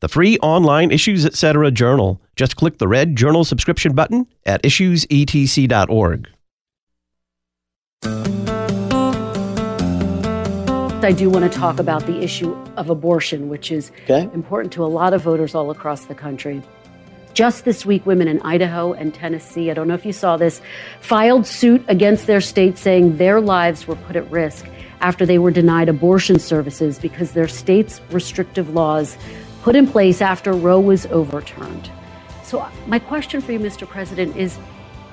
The free online Issues Etc. journal. Just click the red journal subscription button at issuesetc.org. I do want to talk about the issue of abortion, which is Okay. important to a lot of voters all across the country. Just this week, women in Idaho and Tennessee, I don't know if you saw this, filed suit against their state saying their lives were put at risk after they were denied abortion services because their state's restrictive laws put in place after Roe was overturned. So, uh, my question for you, Mr. President, is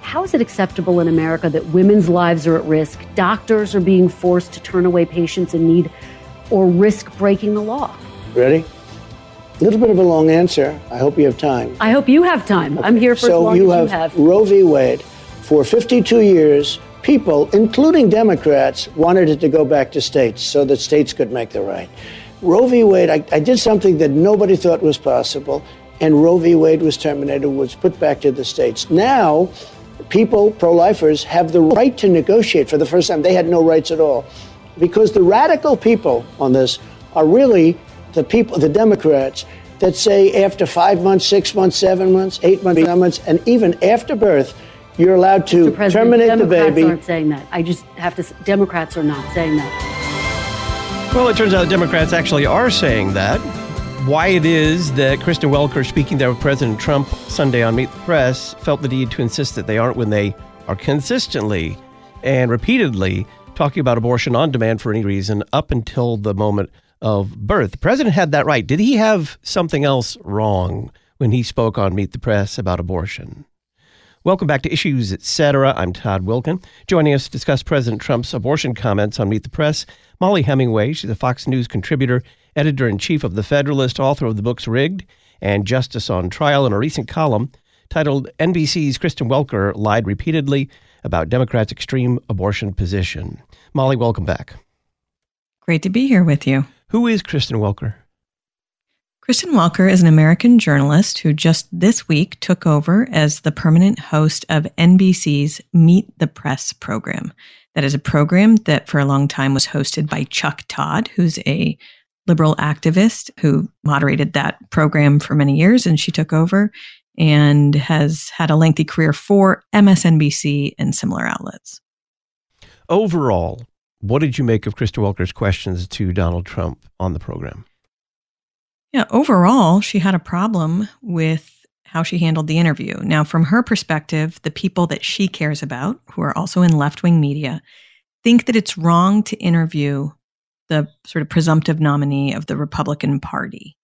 how is it acceptable in America that women's lives are at risk, doctors are being forced to turn away patients in need, or risk breaking the law? Ready? A little bit of a long answer. I hope you have time. I hope you have time. I'm here for as so long you as have, you have. Roe v. Wade. For 52 years, people, including Democrats, wanted it to go back to states so that states could make the right. Roe v. Wade, I, I did something that nobody thought was possible, and Roe v. Wade was terminated, was put back to the states. Now, people, pro lifers, have the right to negotiate for the first time. They had no rights at all. Because the radical people on this are really the people, the Democrats, that say after five months, six months, seven months, eight months, nine months, and even after birth, you're allowed to terminate the Democrats aren't saying that. I just have to. Democrats are not saying that. Well, it turns out Democrats actually are saying that. Why it is that Kristen Welker, speaking there with President Trump Sunday on Meet the Press, felt the need to insist that they aren't when they are consistently and repeatedly talking about abortion on demand for any reason up until the moment of birth. The president had that right. Did he have something else wrong when he spoke on Meet the Press about abortion? Welcome back to Issues Etc. I'm Todd Wilken. Joining us to discuss President Trump's abortion comments on Meet the Press, Mollie Hemingway. She's a Fox News contributor, editor in chief of The Federalist, author of the books Rigged and Justice on Trial, and a recent column titled NBC's Kristen Welker Lied Repeatedly About Democrats' Extreme Abortion Position. Mollie, welcome back. Great to be here with you. Who is Kristen Welker? Kristen Welker is an American journalist who just this week took over as the permanent host of NBC's Meet the Press program. That is a program that for a long time was hosted by Chuck Todd, who's a liberal activist who moderated that program for many years. And she took over and has had a lengthy career for MSNBC and similar outlets. Overall, what did you make of Kristen Welker's questions to Donald Trump on the program? Yeah, overall, she had a problem with how she handled the interview. Now, from her perspective, the people that she cares about, who are also in left wing media, think that it's wrong to interview the sort of presumptive nominee of the Republican Party,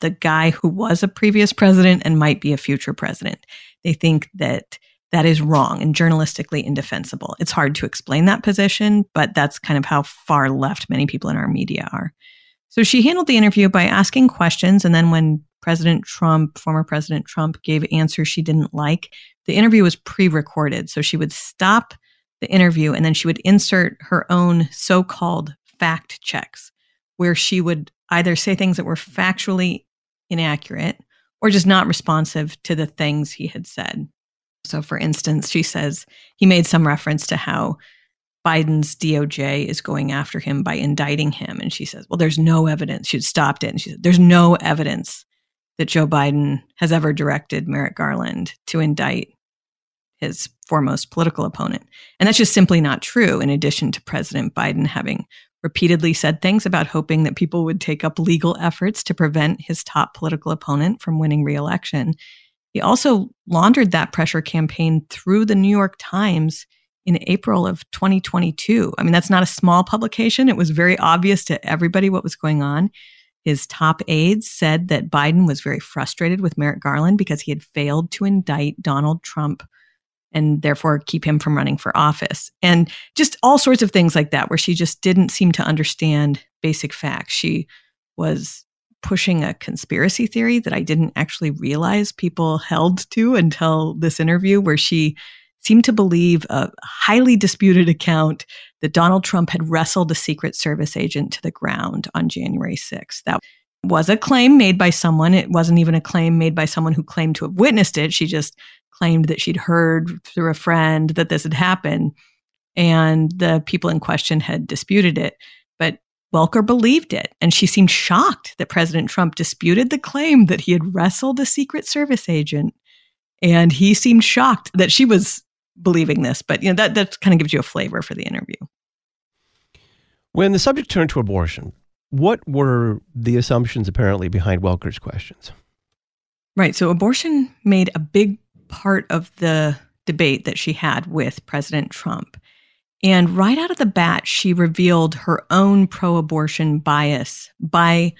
the guy who was a previous president and might be a future president. They think that that is wrong and journalistically indefensible. It's hard to explain that position, but that's kind of how far left many people in our media are. So she handled the interview by asking questions. And then when President Trump, former President Trump, gave answers she didn't like, the interview was pre recorded. So she would stop the interview and then she would insert her own so called fact checks, where she would either say things that were factually inaccurate or just not responsive to the things he had said. So, for instance, she says he made some reference to how Biden's DOJ is going after him by indicting him. And she says, Well, there's no evidence. She stopped it. And she said, There's no evidence that Joe Biden has ever directed Merrick Garland to indict his foremost political opponent. And that's just simply not true, in addition to President Biden having repeatedly said things about hoping that people would take up legal efforts to prevent his top political opponent from winning reelection. He also laundered that pressure campaign through the New York Times in April of 2022. I mean, that's not a small publication. It was very obvious to everybody what was going on. His top aides said that Biden was very frustrated with Merrick Garland because he had failed to indict Donald Trump and therefore keep him from running for office. And just all sorts of things like that, where she just didn't seem to understand basic facts. She was pushing a conspiracy theory that I didn't actually realize people held to until this interview, where she seemed to believe a highly disputed account that Donald Trump had wrestled a Secret Service agent to the ground on January 6th. That was a claim made by someone. It wasn't even a claim made by someone who claimed to have witnessed it. She just claimed that she'd heard through a friend that this had happened. And the people in question had disputed it. But Welker believed it. And she seemed shocked that President Trump disputed the claim that he had wrestled a Secret Service agent. And he seemed shocked that she was believing this. But you know, that, that kind of gives you a flavor for the interview. When the subject turned to abortion, what were the assumptions apparently behind Welker's questions? Right. So abortion made a big part of the debate that she had with President Trump. And right out of the bat, she revealed her own pro abortion bias by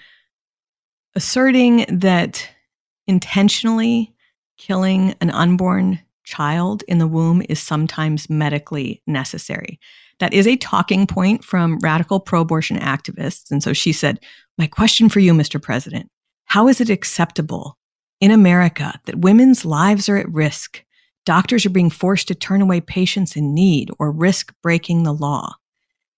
asserting that intentionally killing an unborn child in the womb is sometimes medically necessary. That is a talking point from radical pro abortion activists. And so she said, My question for you, Mr. President, how is it acceptable in America that women's lives are at risk? Doctors are being forced to turn away patients in need or risk breaking the law.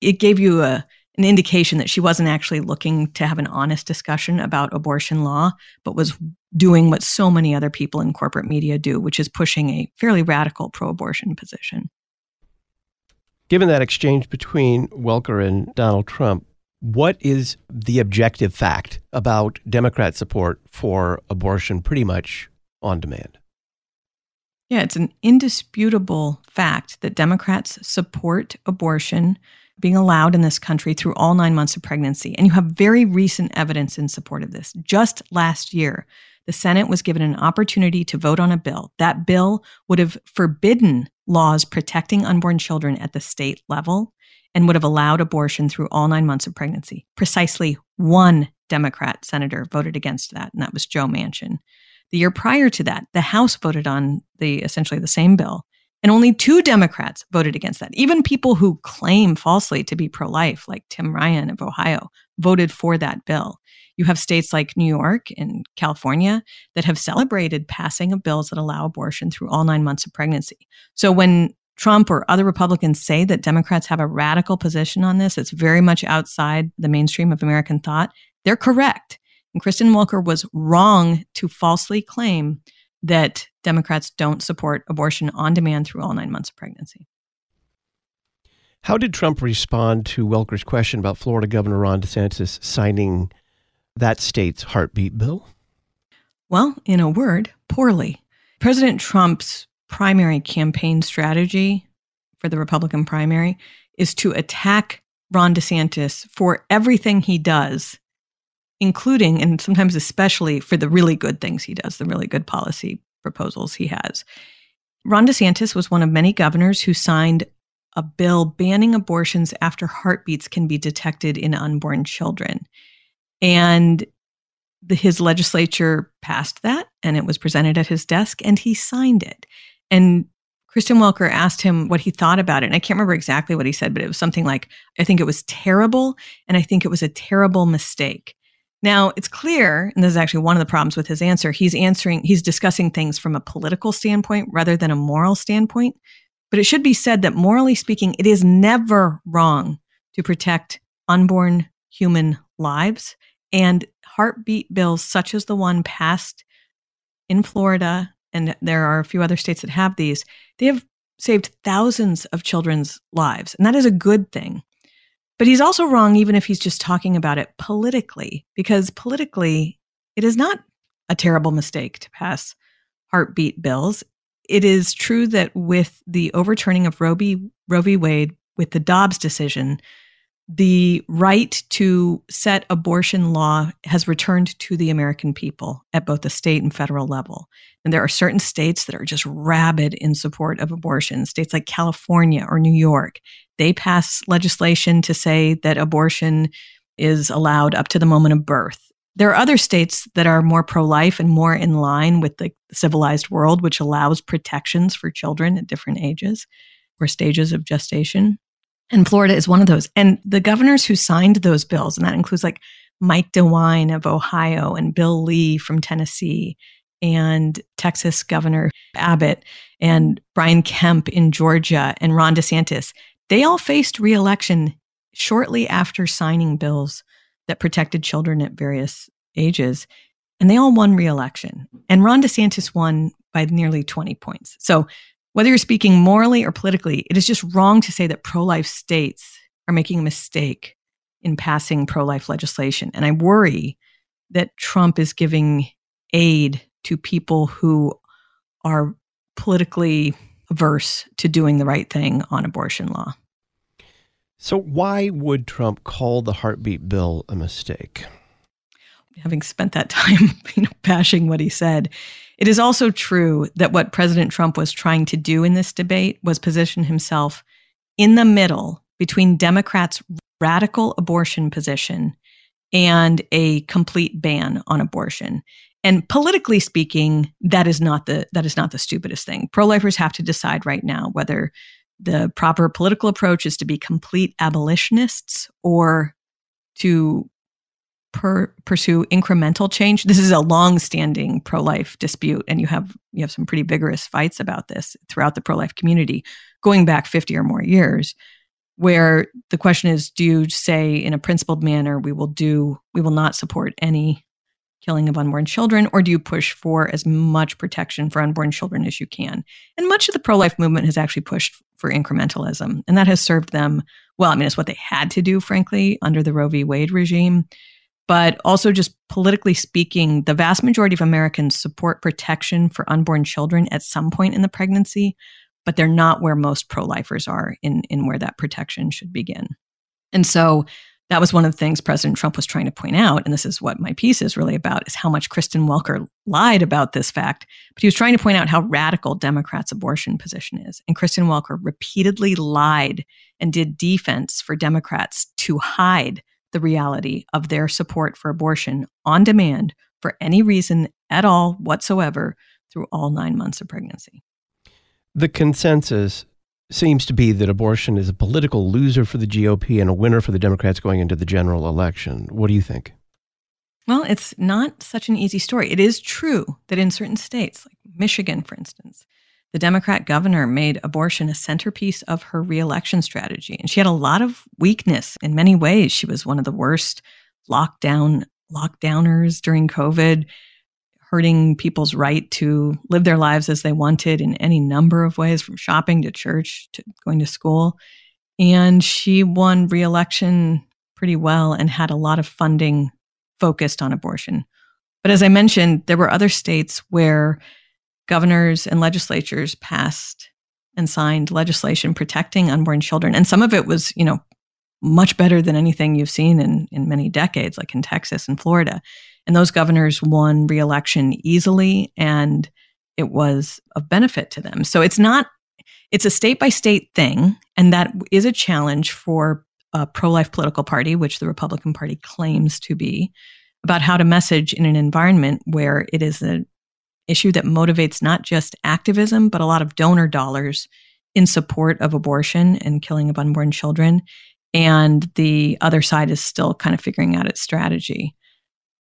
It gave you a, an indication that she wasn't actually looking to have an honest discussion about abortion law, but was doing what so many other people in corporate media do, which is pushing a fairly radical pro abortion position. Given that exchange between Welker and Donald Trump, what is the objective fact about Democrat support for abortion pretty much on demand? Yeah, it's an indisputable fact that Democrats support abortion being allowed in this country through all nine months of pregnancy. And you have very recent evidence in support of this. Just last year, the Senate was given an opportunity to vote on a bill. That bill would have forbidden laws protecting unborn children at the state level and would have allowed abortion through all nine months of pregnancy. Precisely one Democrat senator voted against that, and that was Joe Manchin. The year prior to that, the House voted on the essentially the same bill, and only two Democrats voted against that. Even people who claim falsely to be pro life, like Tim Ryan of Ohio, voted for that bill. You have states like New York and California that have celebrated passing of bills that allow abortion through all nine months of pregnancy. So when Trump or other Republicans say that Democrats have a radical position on this, it's very much outside the mainstream of American thought. They're correct. And Kristen Welker was wrong to falsely claim that Democrats don't support abortion on demand through all nine months of pregnancy. How did Trump respond to Welker's question about Florida Governor Ron DeSantis signing that state's heartbeat bill? Well, in a word, poorly. President Trump's primary campaign strategy for the Republican primary is to attack Ron DeSantis for everything he does, including and sometimes especially for the really good things he does, the really good policy proposals he has. Ron DeSantis was one of many governors who signed a bill banning abortions after heartbeats can be detected in unborn children. And the, his legislature passed that and it was presented at his desk and he signed it. And Kristen Welker asked him what he thought about it. And I can't remember exactly what he said, but it was something like, I think it was terrible. And I think it was a terrible mistake. Now, it's clear, and this is actually one of the problems with his answer, he's answering, he's discussing things from a political standpoint rather than a moral standpoint. But it should be said that morally speaking, it is never wrong to protect unborn human lives. And heartbeat bills, such as the one passed in Florida, and there are a few other states that have these, they have saved thousands of children's lives. And that is a good thing. But he's also wrong, even if he's just talking about it politically, because politically, it is not a terrible mistake to pass heartbeat bills. It is true that with the overturning of Roe v. Roe v. Wade, with the Dobbs decision, the right to set abortion law has returned to the American people at both the state and federal level. And there are certain states that are just rabid in support of abortion, states like California or New York. They pass legislation to say that abortion is allowed up to the moment of birth. There are other states that are more pro life and more in line with the civilized world, which allows protections for children at different ages or stages of gestation. And Florida is one of those. And the governors who signed those bills, and that includes like Mike DeWine of Ohio and Bill Lee from Tennessee and Texas Governor Abbott and Brian Kemp in Georgia and Ron DeSantis, they all faced reelection shortly after signing bills that protected children at various ages. And they all won reelection. And Ron DeSantis won by nearly 20 points. So, whether you're speaking morally or politically, it is just wrong to say that pro life states are making a mistake in passing pro life legislation. And I worry that Trump is giving aid to people who are politically averse to doing the right thing on abortion law. So, why would Trump call the heartbeat bill a mistake? Having spent that time you know, bashing what he said, it is also true that what President Trump was trying to do in this debate was position himself in the middle between Democrats' radical abortion position and a complete ban on abortion. And politically speaking, that is not the that is not the stupidest thing. Pro-lifers have to decide right now whether the proper political approach is to be complete abolitionists or to per, pursue incremental change. This is a long-standing pro-life dispute, and you have you have some pretty vigorous fights about this throughout the pro-life community, going back 50 or more years. Where the question is, do you say in a principled manner, we will do, we will not support any killing of unborn children, or do you push for as much protection for unborn children as you can? And much of the pro life movement has actually pushed for incrementalism, and that has served them well. I mean, it's what they had to do, frankly, under the Roe v. Wade regime. But also, just politically speaking, the vast majority of Americans support protection for unborn children at some point in the pregnancy, but they're not where most pro lifers are in, in where that protection should begin. And so that was one of the things President Trump was trying to point out. And this is what my piece is really about is how much Kristen Welker lied about this fact. But he was trying to point out how radical Democrats' abortion position is. And Kristen Welker repeatedly lied and did defense for Democrats to hide the reality of their support for abortion on demand for any reason at all whatsoever through all nine months of pregnancy. The consensus seems to be that abortion is a political loser for the GOP and a winner for the Democrats going into the general election. What do you think? Well, it's not such an easy story. It is true that in certain states, like Michigan, for instance, the Democrat governor made abortion a centerpiece of her reelection strategy. And she had a lot of weakness in many ways. She was one of the worst lockdown lockdowners during COVID hurting people's right to live their lives as they wanted in any number of ways, from shopping to church to going to school. And she won reelection pretty well and had a lot of funding focused on abortion. But as I mentioned, there were other states where governors and legislatures passed and signed legislation protecting unborn children. And some of it was, you know, much better than anything you've seen in, in many decades, like in Texas and Florida. And those governors won reelection easily and it was of benefit to them. So it's not, it's a state by state thing. And that is a challenge for a pro life political party, which the Republican Party claims to be, about how to message in an environment where it is an issue that motivates not just activism, but a lot of donor dollars in support of abortion and killing of unborn children. And the other side is still kind of figuring out its strategy.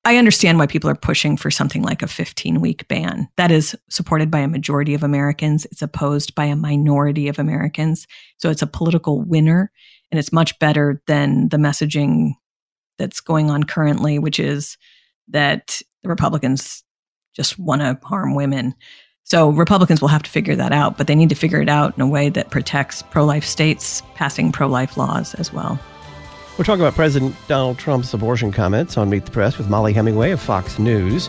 I understand why people are pushing for something like a 15 week ban. That is supported by a majority of Americans. It's opposed by a minority of Americans. So it's a political winner. And it's much better than the messaging that's going on currently, which is that the Republicans just want to harm women. So Republicans will have to figure that out, but they need to figure it out in a way that protects pro life states passing pro life laws as well. We're talking about President Donald Trump's abortion comments on Meet the Press with Mollie Hemingway of Fox News.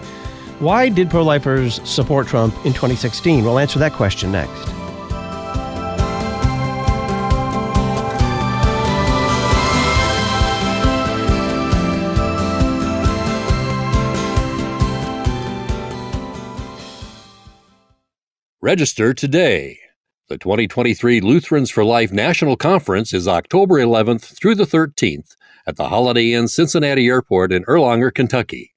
Why did pro lifers support Trump in 2016? We'll answer that question next. Register today. The 2023 Lutherans for Life National Conference is October 11th through the 13th at the Holiday Inn Cincinnati Airport in Erlanger, Kentucky.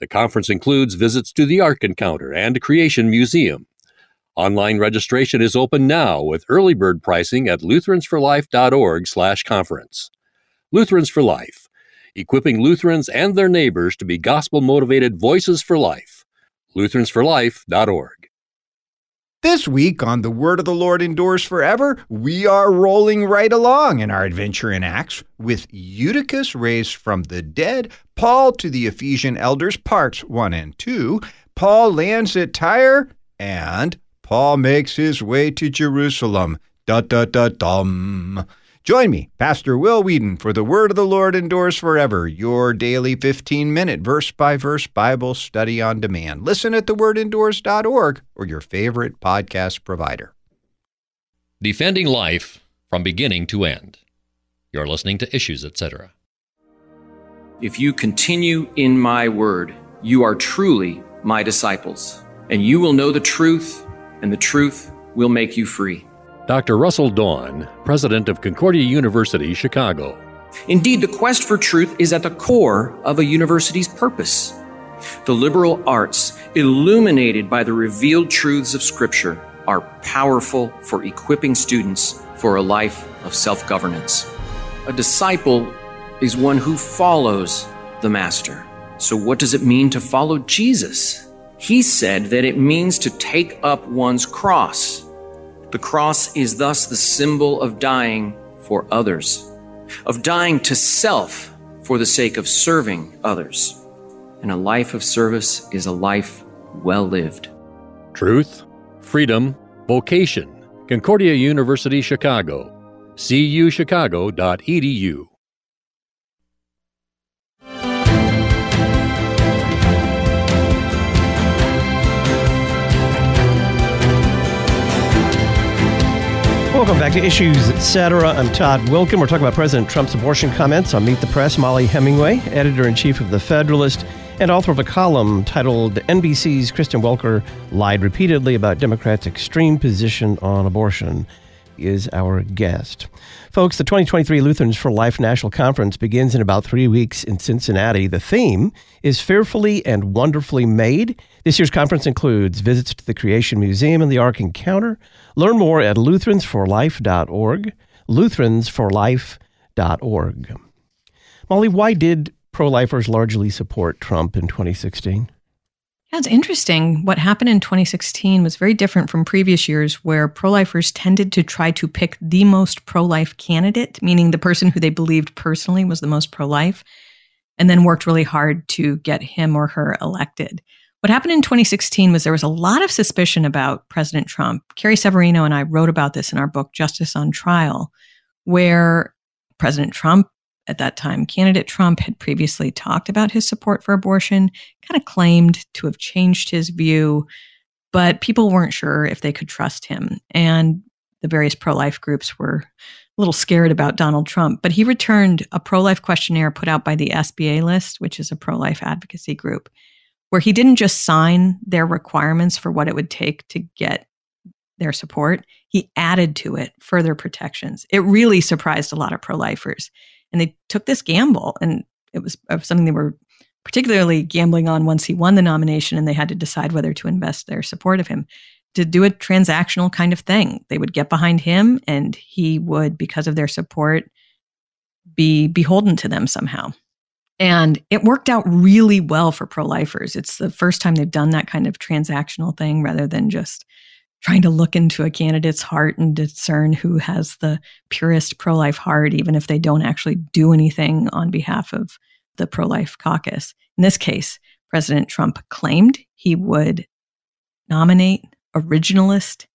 The conference includes visits to the Ark Encounter and Creation Museum. Online registration is open now with early bird pricing at lutheransforlife.org/conference. Lutherans for Life, equipping Lutherans and their neighbors to be gospel motivated voices for life lutheransforlife.org. This week on The Word of the Lord Endures Forever, we are rolling right along in our adventure in Acts with Eutychus raised from the dead, Paul to the Ephesian elders, parts 1 and 2, Paul lands at Tyre, and Paul makes his way to Jerusalem. Da da da dum. Join me, Pastor Will Weedon, for the Word of the Lord endures forever, your daily 15 minute verse by verse Bible study on demand. Listen at thewordendures.org or your favorite podcast provider. Defending life from beginning to end. You're listening to Issues, etc. If you continue in my word, you are truly my disciples, and you will know the truth, and the truth will make you free. Dr. Russell Dawn, president of Concordia University, Chicago. Indeed, the quest for truth is at the core of a university's purpose. The liberal arts, illuminated by the revealed truths of Scripture, are powerful for equipping students for a life of self governance. A disciple is one who follows the Master. So, what does it mean to follow Jesus? He said that it means to take up one's cross the cross is thus the symbol of dying for others, of dying to self for the sake of serving others. And a life of service is a life well lived. Truth, freedom, vocation. Concordia University, Chicago. cuchicago.edu. Welcome back to Issues Etc. I'm Todd Wilken. We're talking about President Trump's abortion comments on Meet the Press. Mollie Hemingway, editor in chief of The Federalist and author of a column titled NBC's Kristen Welker Lied Repeatedly About Democrats' Extreme Position on Abortion, is our guest. Folks, the 2023 Lutherans for Life National Conference begins in about three weeks in Cincinnati. The theme is Fearfully and Wonderfully Made. This year's conference includes visits to the Creation Museum and the Ark Encounter. Learn more at lutheransforlife.org. Lutheransforlife.org. Mollie, why did pro lifers largely support Trump in 2016? That's interesting. What happened in 2016 was very different from previous years, where pro lifers tended to try to pick the most pro life candidate, meaning the person who they believed personally was the most pro life, and then worked really hard to get him or her elected. What happened in 2016 was there was a lot of suspicion about President Trump. Carrie Severino and I wrote about this in our book, Justice on Trial, where President Trump at that time, candidate Trump had previously talked about his support for abortion, kind of claimed to have changed his view, but people weren't sure if they could trust him. And the various pro life groups were a little scared about Donald Trump. But he returned a pro life questionnaire put out by the SBA list, which is a pro life advocacy group, where he didn't just sign their requirements for what it would take to get their support, he added to it further protections. It really surprised a lot of pro lifers. And they took this gamble, and it was something they were particularly gambling on once he won the nomination and they had to decide whether to invest their support of him to do a transactional kind of thing. They would get behind him and he would, because of their support, be beholden to them somehow. And it worked out really well for pro lifers. It's the first time they've done that kind of transactional thing rather than just trying to look into a candidate's heart and discern who has the purest pro life heart, even if they don't actually do anything on behalf of the pro life caucus. In this case, President Trump claimed he would nominate originalist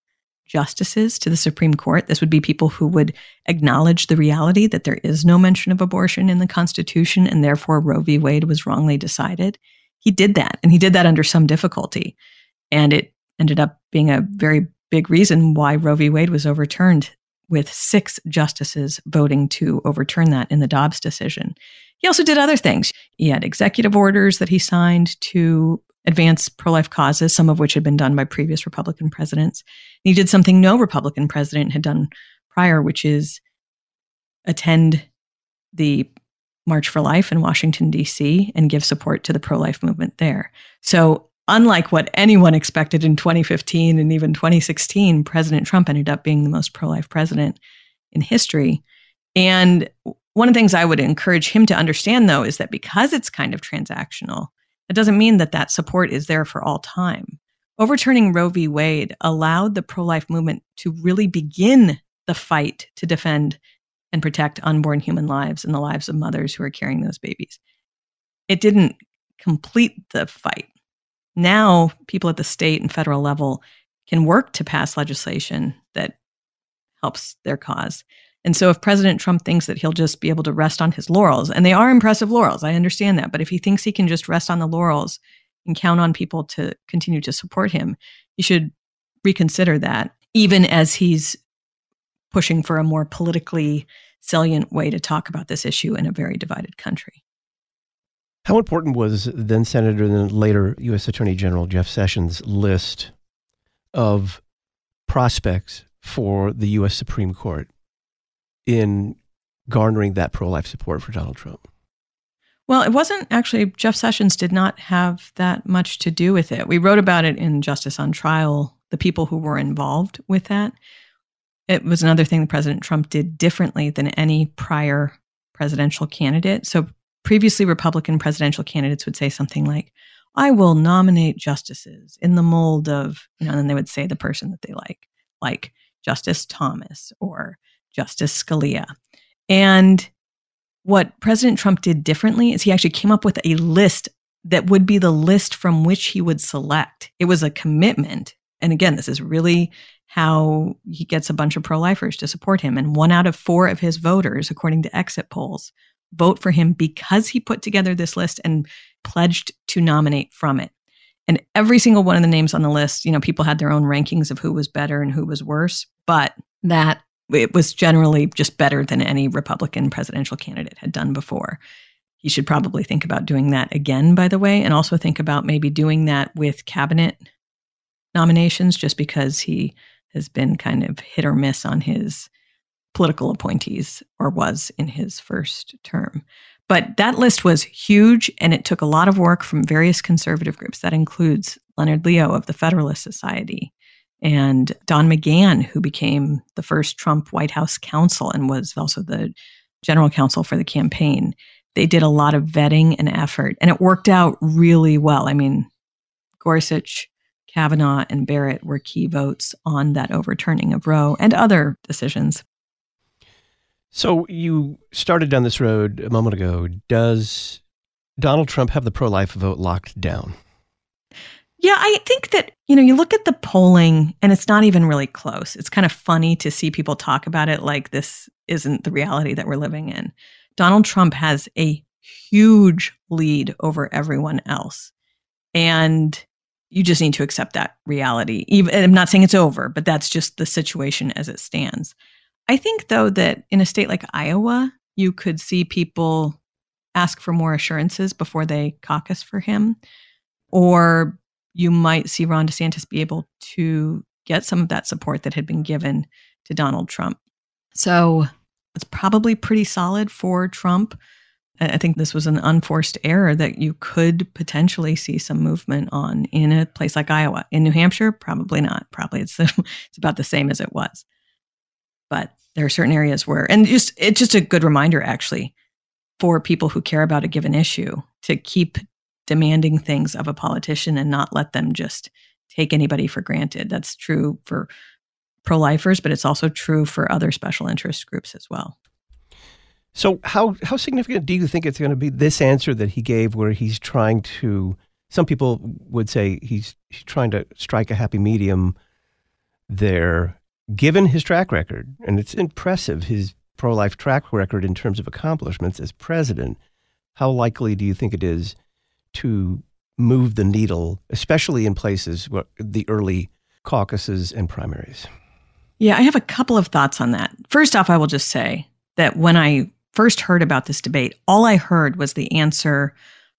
justices to the Supreme Court. This would be people who would acknowledge the reality that there is no mention of abortion in the Constitution and therefore Roe v. Wade was wrongly decided. He did that, and he did that under some difficulty. And it ended up being a very big reason why Roe v. Wade was overturned, with six justices voting to overturn that in the Dobbs decision. He also did other things. He had executive orders that he signed to advance pro life causes, some of which had been done by previous Republican presidents. And he did something no Republican president had done prior, which is attend the March for Life in Washington, D.C., and give support to the pro life movement there. So unlike what anyone expected in 2015 and even 2016, President Trump ended up being the most pro life president in history. And one of the things I would encourage him to understand, though, is that because it's kind of transactional, It doesn't mean that that support is there for all time. Overturning Roe v. Wade allowed the pro life movement to really begin the fight to defend and protect unborn human lives and the lives of mothers who are carrying those babies. It didn't complete the fight. Now, people at the state and federal level can work to pass legislation that helps their cause. And so, if President Trump thinks that he'll just be able to rest on his laurels, and they are impressive laurels, I understand that. But if he thinks he can just rest on the laurels and count on people to continue to support him, he should reconsider that, even as he's pushing for a more politically salient way to talk about this issue in a very divided country. How important was then Senator and then later U.S. Attorney General Jeff Sessions' list of prospects for the U.S. Supreme Court in garnering that pro life support for Donald Trump? Well, it wasn't actually, Jeff Sessions did not have that much to do with it. We wrote about it in Justice on Trial, the people who were involved with that. It was another thing that President Trump did differently than any prior presidential candidate. So previously, Republican presidential candidates would say something like, I will nominate justices in the mold of, you know, and then they would say the person that they like, like Justice Thomas or Justice Scalia. And what President Trump did differently is he actually came up with a list that would be the list from which he would select. It was a commitment. And again, this is really how he gets a bunch of pro lifers to support him. And one out of four of his voters, according to exit polls, vote for him because he put together this list and pledged to nominate from it. And every single one of the names on the list, you know, people had their own rankings of who was better and who was worse, but that it was generally just better than any Republican presidential candidate had done before. He should probably think about doing that again, by the way, and also think about maybe doing that with cabinet nominations, just because he has been kind of hit or miss on his political appointees or was in his first term. But that list was huge and it took a lot of work from various conservative groups. That includes Leonard Leo of the Federalist Society and Don McGahn, who became the first Trump White House counsel and was also the general counsel for the campaign. They did a lot of vetting and effort, and it worked out really well. I mean, Gorsuch, Kavanaugh, and Barrett were key votes on that overturning of Roe and other decisions. So you started down this road a moment ago. Does Donald Trump have the pro life vote locked down? Yeah, I think that, you know, you look at the polling and it's not even really close. It's kind of funny to see people talk about it like this isn't the reality that we're living in. Donald Trump has a huge lead over everyone else. And you just need to accept that reality. Even I'm not saying it's over, but that's just the situation as it stands. I think though that in a state like Iowa, you could see people ask for more assurances before they caucus for him or you might see Ron DeSantis be able to get some of that support that had been given to Donald Trump. So it's probably pretty solid for Trump. I think this was an unforced error that you could potentially see some movement on in a place like Iowa. In New Hampshire, probably not. Probably it's it's about the same as it was. But there are certain areas where, and just it's just a good reminder actually for people who care about a given issue to keep demanding things of a politician and not let them just take anybody for granted. That's true for pro lifers, but it's also true for other special interest groups as well. So, how, how significant do you think it's going to be this answer that he gave, where he's trying to? Some people would say he's, he's trying to strike a happy medium there, given his track record. And it's impressive, his pro life track record in terms of accomplishments as president. How likely do you think it is to move the needle, especially in places where the early caucuses and primaries? Yeah, I have a couple of thoughts on that. First off, I will just say that when I first heard about this debate, all I heard was the answer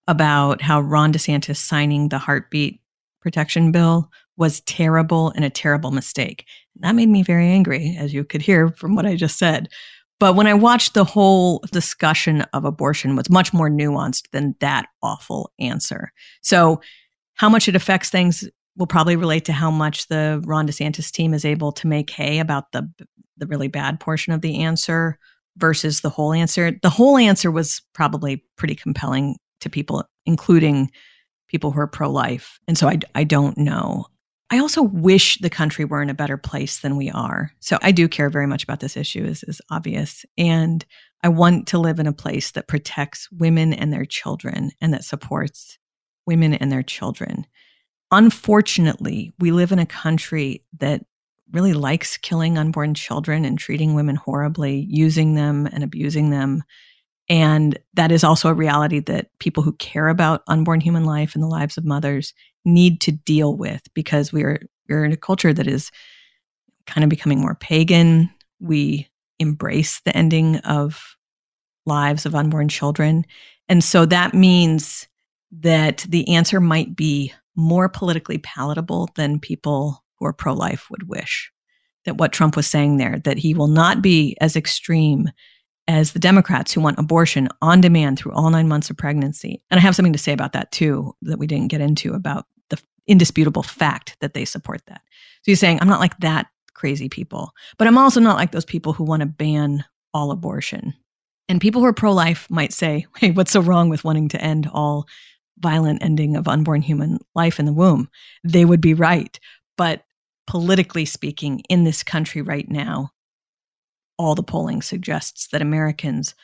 about how Ron DeSantis signing the heartbeat protection bill was terrible and a terrible mistake. That made me very angry, as you could hear from what I just said. But when I watched the whole discussion of abortion was much more nuanced than that awful answer. So how much it affects things will probably relate to how much the Ron DeSantis team is able to make hay about the the really bad portion of the answer versus the whole answer. The whole answer was probably pretty compelling to people, including people who are pro life. And so I, I don't know. I also wish the country were in a better place than we are. So I do care very much about this issue, is, is obvious. And I want to live in a place that protects women and their children and that supports women and their children. Unfortunately, we live in a country that really likes killing unborn children and treating women horribly, using them and abusing them. And that is also a reality that people who care about unborn human life and the lives of mothers need to deal with because we are we're in a culture that is kind of becoming more pagan. We embrace the ending of lives of unborn children. And so that means that the answer might be more politically palatable than people who are pro life would wish. That what Trump was saying there, that he will not be as extreme as the Democrats who want abortion on demand through all nine months of pregnancy. And I have something to say about that too, that we didn't get into about the indisputable fact that they support that. So he's saying, I'm not like that crazy people, but I'm also not like those people who want to ban all abortion. And people who are pro life might say, hey, what's so wrong with wanting to end all violent ending of unborn human life in the womb? They would be right. But politically speaking, in this country right now, all the polling suggests that Americans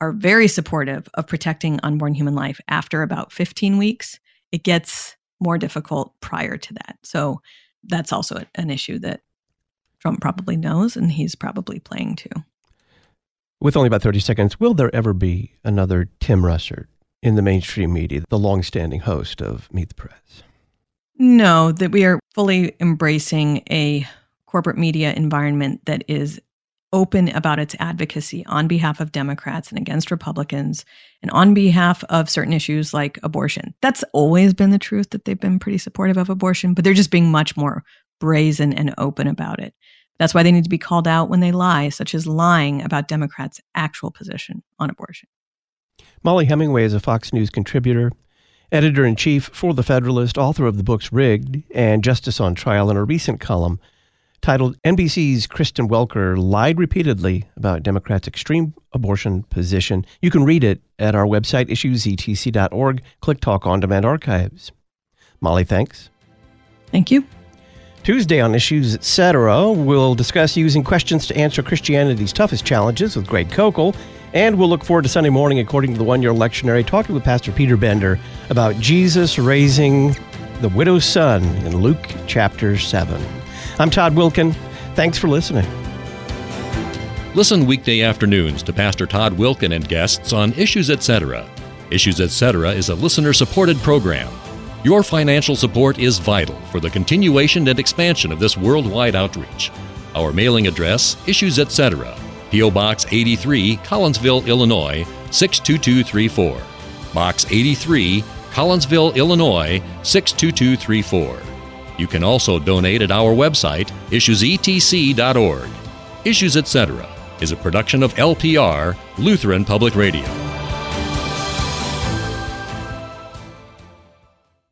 are very supportive of protecting unborn human life after about 15 weeks. It gets more difficult prior to that. So that's also an issue that Trump probably knows and he's probably playing to. With only about 30 seconds, will there ever be another Tim Russert in the mainstream media, the longstanding host of Meet the Press? No, that we are fully embracing a corporate media environment that is open about its advocacy on behalf of Democrats and against Republicans and on behalf of certain issues like abortion. That's always been the truth that they've been pretty supportive of abortion, but they're just being much more brazen and open about it. That's why they need to be called out when they lie, such as lying about Democrats' actual position on abortion. Mollie Hemingway is a Fox News contributor, editor in chief for The Federalist, author of the books Rigged and Justice on Trial, in a recent column titled NBC's Kristen Welker Lied Repeatedly About Democrats' Extreme Abortion Position. You can read it at our website, issuesetc.org. Click Talk On Demand Archives. Mollie, thanks. Thank you. Tuesday on Issues Etc., we'll discuss using questions to answer Christianity's toughest challenges with Greg Koukl. And we'll look forward to Sunday morning, according to the one year lectionary, talking with Pastor Peter Bender about Jesus raising the widow's son in Luke chapter 7. I'm Todd Wilken. Thanks for listening. Listen weekday afternoons to Pastor Todd Wilken and guests on Issues Etc. Issues Etc. is a listener supported program. Your financial support is vital for the continuation and expansion of this worldwide outreach. Our mailing address, Issues Etc., P.O. Box 83, Collinsville, Illinois 62234. Box 83, Collinsville, Illinois 62234. You can also donate at our website, issuesetc.org. Issues Etc. is a production of LPR, Lutheran Public Radio.